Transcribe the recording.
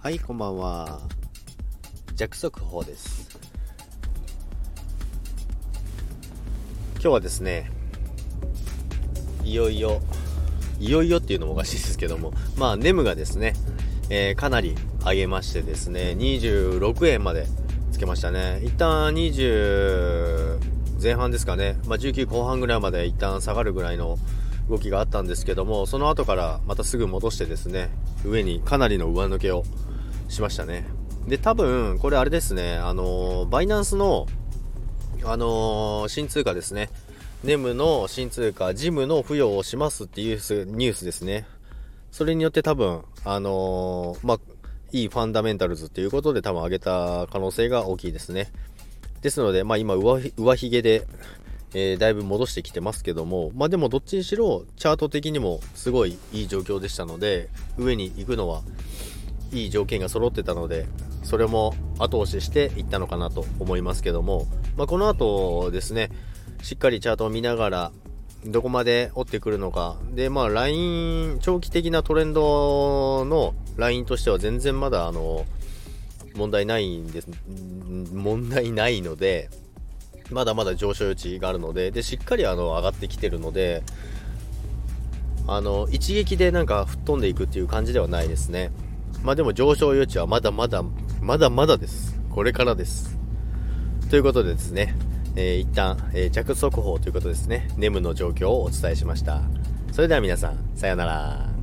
はい、こんばんは。弱速報です。今日はですね、いよいよ、いよいよっていうのもおかしいですけども、まあ、ネムがですね、えーかなり上げましてですね、26円までつけましたね。一旦20前半ですかね、まあ、19後半ぐらいまで一旦下がるぐらいの動きがあったんですけども、その後からまたすぐ戻してですね、上にかなりの上抜けをしましたね。で、多分、これあれですね、あのバイナンスの、あの新通貨ですね。ネムの新通貨、ジムの付与をしますっていうニュースですね。それによって多分、あのーまあ、いいファンダメンタルズっていうことで多分上げた可能性が大きいですね。ですので、まあ今上、上髭で、えーだいぶ戻してきてますけども、まあでもどっちにしろ、チャート的にもすごいいい状況でしたので、上に行くのはいい条件が揃ってたので、それも後押ししていったのかなと思いますけども、まあこの後ですね、しっかりチャートを見ながら、どこまで追ってくるのか。で、まあ、ライン、長期的なトレンドのラインとしては全然まだ、あの、問題ないんです、問題ないので、まだまだ上昇余地があるので、で、しっかりあの、上がってきてるので、あの、一撃でなんか吹っ飛んでいくっていう感じではないですね。まあでも上昇余地はまだまだ、まだまだです。これからです。ということでですね、えー一旦、えー着速報ということですね、ネムの状況をお伝えしました。それでは皆さん、さようなら。